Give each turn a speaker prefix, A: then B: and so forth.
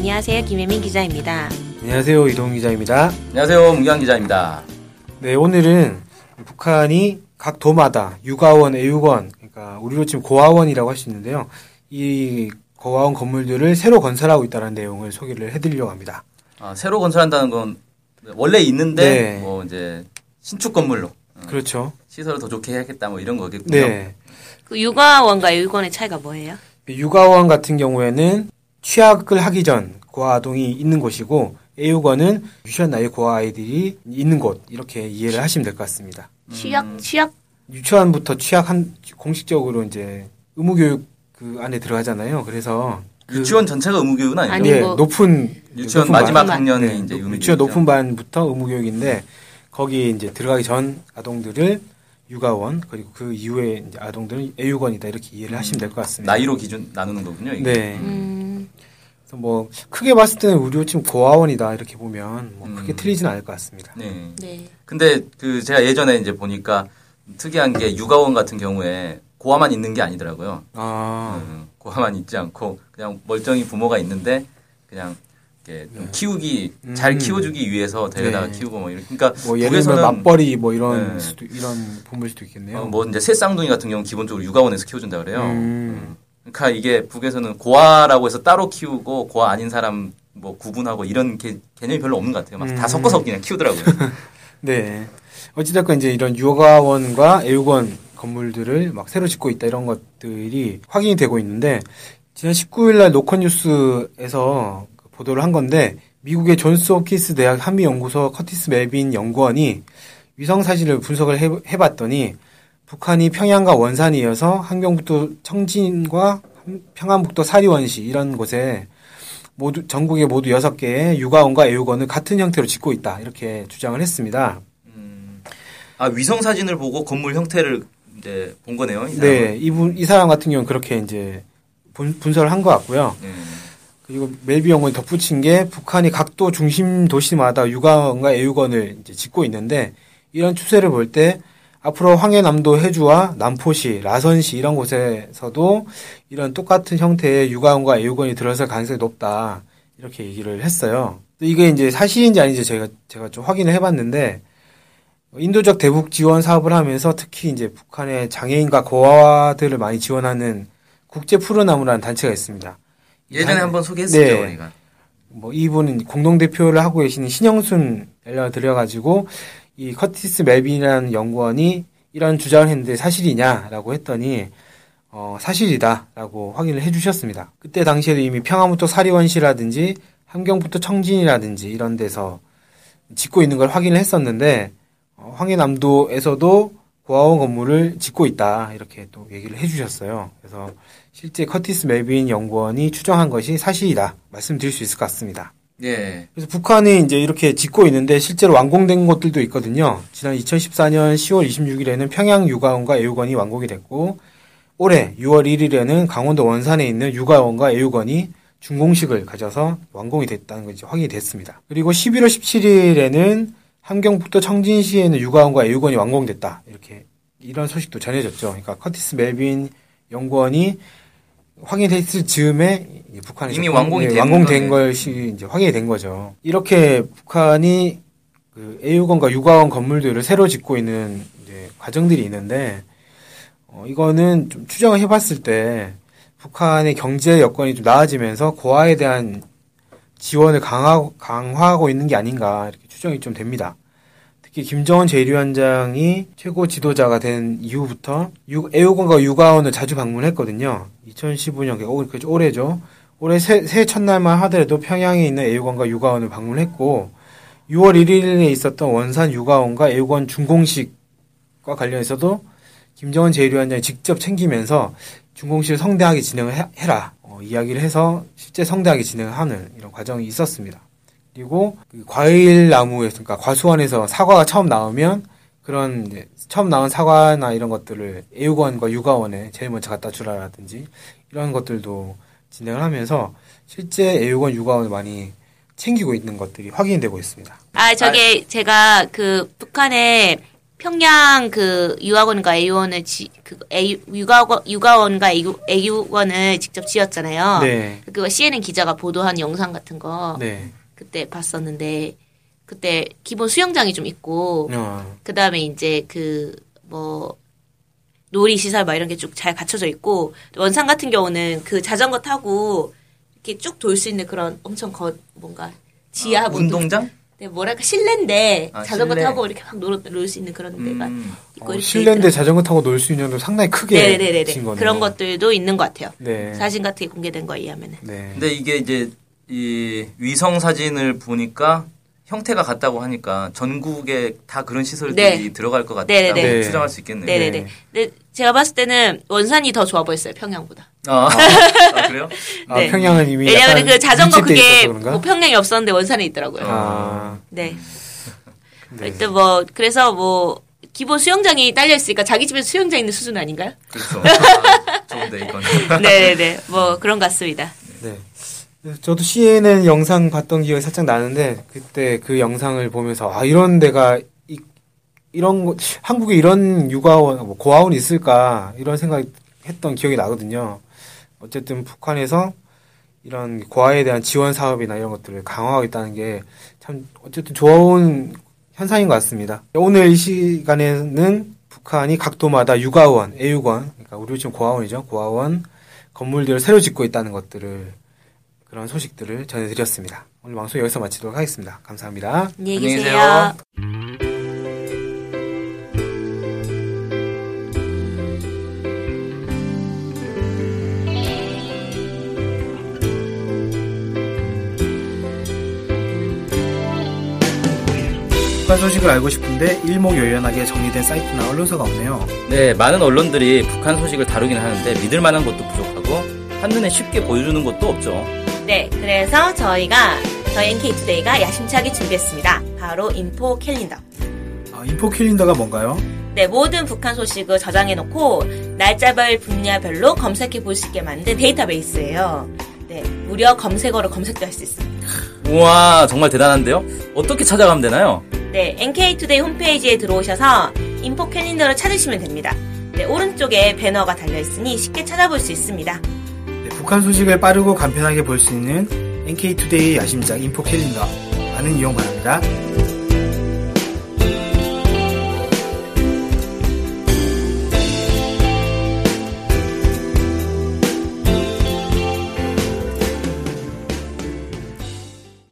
A: 안녕하세요. 김혜민 기자입니다.
B: 안녕하세요. 이동 기자입니다.
C: 안녕하세요. 문경 기자입니다.
B: 네, 오늘은 북한이 각 도마다 육아원, 애육원, 그러니까 우리로 치면 고아원이라고 할 수 있는데요. 이 고아원 건물들을 새로 건설하고 있다는 내용을 소개를 해드리려고 합니다.
C: 아, 새로 건설한다는 건 원래 있는데
B: 네.
C: 뭐 이제 신축 건물로 어,
B: 그렇죠.
C: 시설을 더 좋게 해야겠다 뭐 이런 거겠군요.
B: 네.
A: 그 육아원과 애육원의 차이가 뭐예요?
B: 육아원 같은 경우에는 취학을 하기 전 고아 아동이 있는 곳이고 애육원은 유치원 나이 고아 아이들이 있는 곳 이렇게 이해를 하시면 될 것 같습니다.
A: 취약
C: 음.
A: 취약
B: 유치원부터 취학한 공식적으로 이제 의무교육 그 안에 들어가잖아요. 그래서 그
C: 유치원 전체가 의무교육은 아니죠.
A: 아니,
B: 예,
A: 뭐-
B: 높은
C: 유치원
B: 높은
C: 마지막
A: 반.
C: 학년이
B: 네,
C: 이제 의무교육.
B: 유치원 높은 반부터 의무교육인데 거기 이제 들어가기 전 아동들을 육아원 그리고 그 이후에 이제 아동들은 애육원이다 이렇게 이해를 하시면 될 것 같습니다.
C: 나이로 기준 나누는 거군요. 이게.
B: 네.
A: 음,
B: 뭐 크게 봤을 때는 우리 지금 고아원이다 이렇게 보면 뭐 크게
C: 음.
B: 틀리지는 않을 것 같습니다.
C: 네.
A: 네.
C: 근데 그 제가 예전에 이제 보니까 특이한 게 육아원 같은 경우에 고아만 있는 게 아니더라고요.
B: 아,
C: 음, 고아만 있지 않고 그냥 멀쩡히 부모가 있는데 그냥 이렇게 좀 키우기 잘
B: 음.
C: 키워주기 위해서 데려다가
B: 네.
C: 키우고 뭐 이렇게 그러니까
B: 뭐 예를 들면 맞벌이 뭐 이런
C: 네.
B: 수도 이런 부모일 수도 있겠네요.
C: 어, 뭐 이제 새 쌍둥이 같은 경우 는 기본적으로 육아원에서 키워준다 그래요.
B: 음.
C: 음. 그러니까 이게 북에서는 고아라고 해서 따로 키우고 고아 아닌 사람 뭐 구분하고 이런 개, 개념이 별로 없는 것 같아요. 막 다
B: 음.
C: 섞어서 그냥 키우더라고요.
B: 네. 어찌됐건 이제 이런 육아원과 애육원 건물들을 막 새로 짓고 있다 이런 것들이 확인이 되고 있는데 지난 19일 날 노컷 뉴스에서 그 보도를 한 건데 미국의 존스 홉킨스 대학 한미 연구소 커티스 멜빈 연구원이 위성 사진을 분석을 해, 해봤더니 북한이 평양과 원산에 이어서 한경북도 청진과 평안북도 사리원시 이런 곳에 모두 전국에 모두 여섯 개의 육아원과 애육원을 같은 형태로 짓고 있다 이렇게 주장을 했습니다.
C: 음. 아 위성 사진을 보고 건물 형태를 이제 본 거네요. 이
B: 네. 이분 이 사람 같은 경우는 그렇게 이제 분, 분석을 한 것 같고요.
C: 네.
B: 그리고 멜비 연구원이 덧붙인 게 북한이 각도 중심 도시마다 육아원과 애육원을 이제 짓고 있는데 이런 추세를 볼때 앞으로 황해남도 해주와 남포시, 라선시 이런 곳에서도 이런 똑같은 형태의 육아원과 애육원이 들어설 가능성이 높다 이렇게 얘기를 했어요. 이게 이제 사실인지 아닌지 제가 제가 좀 확인을 해봤는데 인도적 대북 지원 사업을 하면서 특히 이제 북한의 장애인과 고아들을 많이 지원하는 국제 푸르나무라는 단체가 있습니다.
C: 예전에
B: 단-
C: 한번 소개했었죠,
B: 네.
C: 우리가.
B: 뭐 이분은 공동 대표를 하고 계시는 신영순 연락을 드려가지고 이 커티스 멜빈이라는 연구원이 이런 주장을 했는데 사실이냐라고 했더니 어 사실이다라고 확인을 해주셨습니다. 그때 당시에도 이미 황해북도 사리원시라든지 함경북도 청진이라든지 이런 데서 짓고 있는 걸 확인을 했었는데 어, 황해남도에서도 고아원 건물을 짓고 있다 이렇게 또 얘기를 해주셨어요. 그래서 실제 커티스 멜빈 연구원이 추정한 것이 사실이다 말씀드릴 수 있을 것 같습니다.
C: 예.
B: 그래서 북한이 이제 이렇게 짓고 있는데 실제로 완공된 곳들도 있거든요. 지난 2014년 10월 26일에는 평양 육아원과 애육원이 완공이 됐고 올해 6월 1일에는 강원도 원산에 있는 육아원과 애육원이 준공식을 가져서 완공이 됐다는 것이 확인이 됐습니다. 그리고 11월 17일에는 함경북도 청진시에는 육아원과 애육원이 완공됐다. 이렇게 이런 소식도 전해졌죠. 그러니까 커티스 멜빈 연구원이 확인됐을 즈음에 북한에서
C: 이미 완공이
B: 예,
C: 된
B: 완공된. 것이 이제 확인이 된 거죠. 이렇게 북한이 그 애육원과 육아원 건물들을 새로 짓고 있는 이제 과정들이 있는데 어, 이거는 좀 추정을 해봤을 때 북한의 경제 여건이 좀 나아지면서 고아에 대한 지원을 강화, 강화하고 있는 게 아닌가 이렇게 추정이 좀 됩니다. 특히 김정은 제1위원장이 최고 지도자가 된 이후부터 유- 애육원과 육아원을 자주 방문했거든요. 2015년, 그 올해죠. 올해 새, 새해 첫날만 하더라도 평양에 있는 애육원과 육아원을 방문했고 6월 1일에 있었던 원산 육아원과 애육원 준공식과 관련해서도 김정은 제1위원장이 직접 챙기면서 준공식을 성대하게 진행을 해, 라 이야기를 해서 실제 성대하게 진행을 하는 이런 과정이 있었습니다. 그리고 그 과일 나무에서 그러니까 과수원에서 사과가 처음 나오면 그런 이제 처음 나온 사과나 이런 것들을 애육원과 육아원에 제일 먼저 갖다 주라라든지 이런 것들도 진행을 하면서 실제 애육원 육아원을 많이 챙기고 있는 것들이 확인되고 있습니다.
A: 아, 저게 제가 그 북한에 평양 그 유학원과 애유원을 지, 그 애, 육아원, 육아원과 애유, 애유원을 직접 지었잖아요.
B: 네.
A: 그거 CNN 기자가 보도한 영상 같은 거
B: 네.
A: 그때 봤었는데 그때 기본 수영장이 좀 있고
B: 어,
A: 그 다음에 이제 그 뭐 놀이 시설 막 이런 게 쭉 잘 갖춰져 있고 원산 같은 경우는 그 자전거 타고 이렇게 쭉 돌 수 있는 그런 엄청 거 뭔가 지하 뭐
C: 운동장?
A: 네, 뭐랄까 실내인데
C: 아,
A: 자전거
C: 실내.
A: 타고 이렇게 막 놀, 놀수 있는 그런 데가
C: 음.
A: 있고
B: 어, 실내인데
A: 있더라고요.
B: 자전거 타고 놀 수 있는 도 상당히 크게
A: 네네네네
B: 진 거네요.
A: 그런 것들도 있는 것 같아요.
B: 네.
A: 사진 같은 게 공개된 거에 의하면은.
B: 네.
C: 근데 이게 이제 이 위성 사진을 보니까 형태가 같다고 하니까 전국에 다 그런 시설들이
A: 네.
C: 들어갈 것 같다고.
A: 네.
C: 추정할 수 있겠네요.
A: 네네네. 근데 제가 봤을 때는 원산이 더 좋아 보였어요 평양보다.
C: 아, 아, 그래요?
B: 아,
A: 네.
B: 평양은 이미
A: 왜냐하면
B: 약간
A: 그 자전거 그게? 뭐 평양에 없었는데 원산에 있더라고요.
B: 아,
A: 네.
B: 네.
A: 하여튼 뭐 그래서 뭐 기본 수영장이 딸려 있으니까 자기 집에 수영장 있는 수준 아닌가요?
C: 그렇죠. 아, 좋은데 이건.
A: 네네네. 뭐 그런 것 같습니다.
B: 네. 저도 CNN 영상 봤던 기억이 살짝 나는데 그때 그 영상을 보면서 아 이런 데가 이, 이런 곳- 한국에 이런 육아원 뭐 고아원이 있을까 이런 생각 했던 기억이 나거든요. 어쨌든 북한에서 이런 고아에 대한 지원 사업이나 이런 것들을 강화하겠다는 게 참 어쨌든 좋은 현상인 것 같습니다. 오늘 이 시간에는 북한이 각도마다 육아원, 애육원, 그러니까 우리 지금 고아원이죠. 고아원 건물들을 새로 짓고 있다는 것들을 그런 소식들을 전해드렸습니다. 오늘 방송 여기서 마치도록 하겠습니다. 감사합니다.
A: 안녕히
C: 안녕히
A: 계세요.
C: 계세요.
B: 북한 소식을 알고 싶은데 일목요연하게 정리된 사이트나 언론사가 없네요.
C: 네, 많은 언론들이 북한 소식을 다루긴 하는데 믿을 만한 것도 부족하고 한눈에 쉽게 보여주는 것도 없죠.
A: 네, 그래서 저희가 저희 NK투데이가 야심차게 준비했습니다. 바로 인포 캘린더.
B: 아, 인포 캘린더가 뭔가요?
A: 네, 모든 북한 소식을 저장해놓고 날짜별 분야별로 검색해 볼 수 있게 만든 데이터베이스예요. 네, 무려 검색어로 검색도 할 수 있습니다.
C: 우와, 정말 대단한데요? 어떻게 찾아가면 되나요?
A: 네, NK투데이 홈페이지에 들어오셔서 인포 캘린더를 찾으시면 됩니다. 네, 오른쪽에 배너가 달려있으니 쉽게 찾아볼 수 있습니다.
B: 네, 북한 소식을 빠르고 간편하게 볼 수 있는 NK투데이 야심작 인포 캘린더 많은 이용 바랍니다.